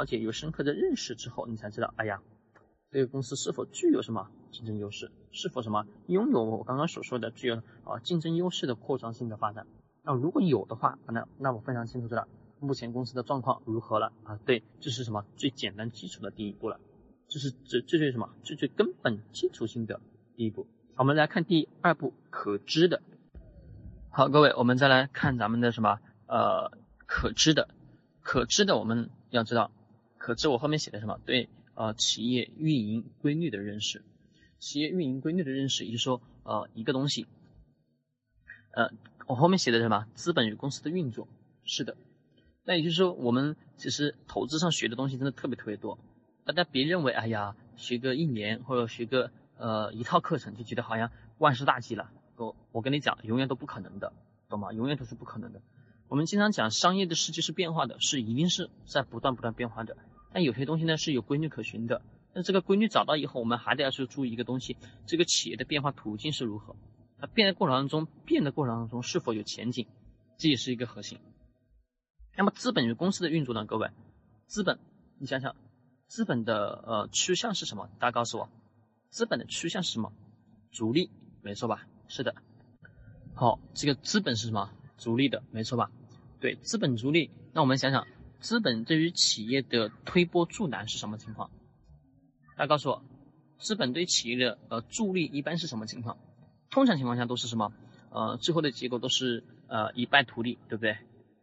了解、有深刻的认识之后，你才知道，哎呀，这个公司是否具有什么竞争优势，是否什么拥有我刚刚所说的具有啊竞争优势的扩张性的发展。那如果有的话，那那我非常清楚知道目前公司的状况如何了啊？对，这是什么最简单基础的第一步了，这是这这就是什么最最根本基础性的第一步。我们来看第二步，可知的。好，各位，我们再来看咱们的什么呃可知的，可知的我们要知道，可知我后面写的什么？对，呃企业运营规律的认识，企业运营规律的认识，也就是说呃一个东西，呃我后面写的什么？资本与公司的运作，是的。那也就是说，我们其实投资上学的东西真的特别特别多，大家别认为，哎呀，学个一年或者学个。呃，一套课程就觉得好像万事大吉了。我我跟你讲，永远都不可能的，懂吗？永远都是不可能的。我们经常讲，商业的世界是变化的，是一定是在不断不断变化的。但有些东西呢是有规律可循的。那这个规律找到以后，我们还得要去注意一个东西：这个企业的变化途径是如何？它变的过程当中，变的过程当中是否有前景？这也是一个核心。那么资本与公司的运作呢？各位，资本，你想想，资本的呃趋向是什么？大家告诉我。资本的趋向是什么？逐利，没错吧？是的。好，这个资本是什么？逐利的，没错吧？对，资本逐利。那我们想想，资本对于企业的推波助澜是什么情况？大家告诉我，资本对企业的呃助力一般是什么情况？通常情况下都是什么？呃，最后的结果都是呃一败涂地，对不对？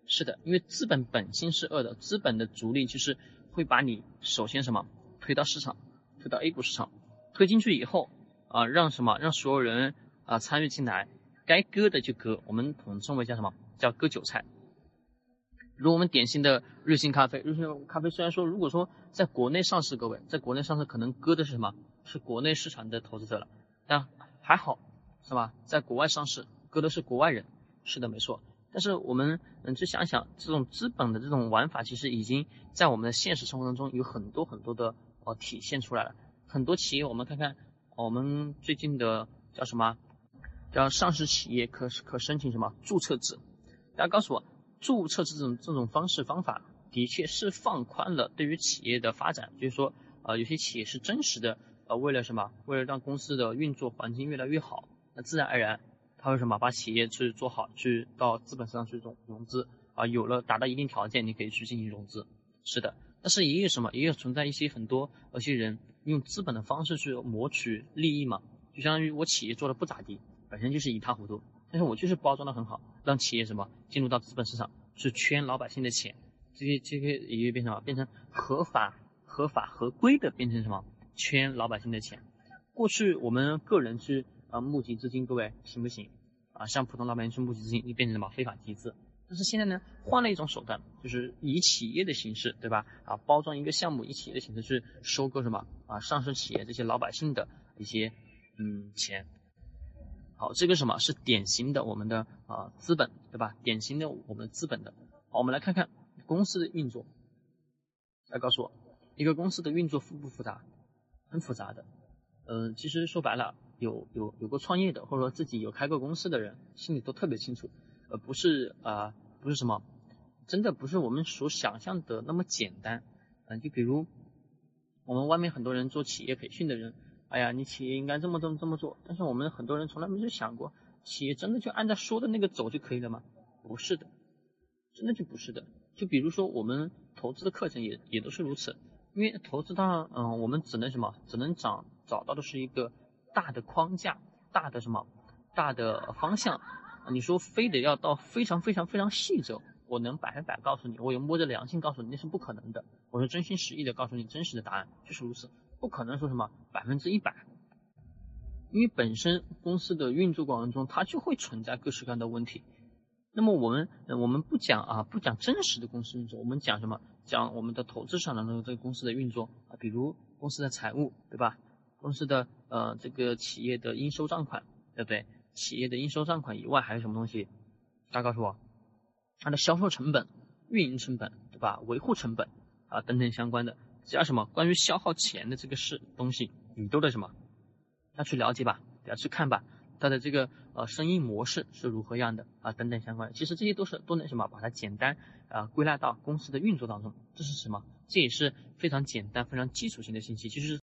是的，因为资本本性是恶的，资本的逐利就是会把你首先什么推到市场，推到 A 股市场。推进去以后啊，让什么？让所有人啊参与进来，该割的就割，我们统称为叫什么？叫割韭菜。如我们典型的瑞幸咖啡，瑞幸咖啡虽然说，如果说在国内上市，各位在国内上市可能割的是什么？是国内市场的投资者了，但还好是吧？在国外上市，割的是国外人，是的，没错。但是我们嗯，去想想，这种资本的这种玩法，其实已经在我们的现实生活当中有很多很多的呃体现出来了。很多企业，我们看看，我们最近的叫什么？叫上市企业可可申请什么注册制？大家告诉我，注册这种这种方式方法，的确是放宽了对于企业的发展。就是说，呃，有些企业是真实的，呃，为了什么？为了让公司的运作环境越来越好，那自然而然，他会什么？把企业去做好，去到资本市场去融融资啊，有了达到一定条件，你可以去进行融资。是的，但是也有什么？也有存在一些很多有些人。用资本的方式去谋取利益嘛，就相当于我企业做的不咋地，本身就是一塌糊涂，但是我就是包装的很好，让企业什么进入到资本市场去圈老百姓的钱，这些这些也就变成什么？变成合法、合法、合规的变成什么？圈老百姓的钱。过去我们个人去啊募集资金，各位行不行？啊，像普通老百姓去募集资金，就变成什么？非法集资。但是现在呢，换了一种手段，就是以企业的形式，对吧？啊，包装一个项目，以企业的形式去收购什么？啊，上市企业这些老百姓的一些嗯钱。好，这个什么是典型的我们的啊资本，对吧？典型的我们资本的。好，我们来看看公司的运作。来告诉我，一个公司的运作复不复杂？很复杂的。嗯，其实说白了，有有有过创业的，或者说自己有开过公司的人，心里都特别清楚。呃，不是啊，不是什么，真的不是我们所想象的那么简单。嗯，就比如我们外面很多人做企业培训的人，哎呀，你企业应该这么这么这么做。但是我们很多人从来没有想过，企业真的就按照说的那个走就可以了吗？不是的，真的就不是的。就比如说我们投资的课程也也都是如此，因为投资当然，嗯，我们只能什么，只能找找到的是一个大的框架，大的什么，大的方向。你说非得要到非常非常非常细则，我能百分百告诉你，我有摸着良心告诉你，那是不可能的。我是真心实意的告诉你真实的答案，就是如此，不可能说什么百分之一百，因为本身公司的运作过程中，它就会存在各式各样的问题。那么我们我们不讲啊，不讲真实的公司运作，我们讲什么？讲我们的投资上的这个公司的运作啊，比如公司的财务，对吧？公司的呃这个企业的应收账款，对不对？企业的应收账款以外还有什么东西？大家告诉我，它的销售成本、运营成本，对吧？维护成本啊等等相关的，叫什么关于消耗钱的这个事东西，你都得什么要去了解吧，要去看吧，它的这个呃生意模式是如何样的啊等等相关，其实这些都是都能什么把它简单啊归纳到公司的运作当中，这是什么？这也是非常简单、非常基础性的信息，就是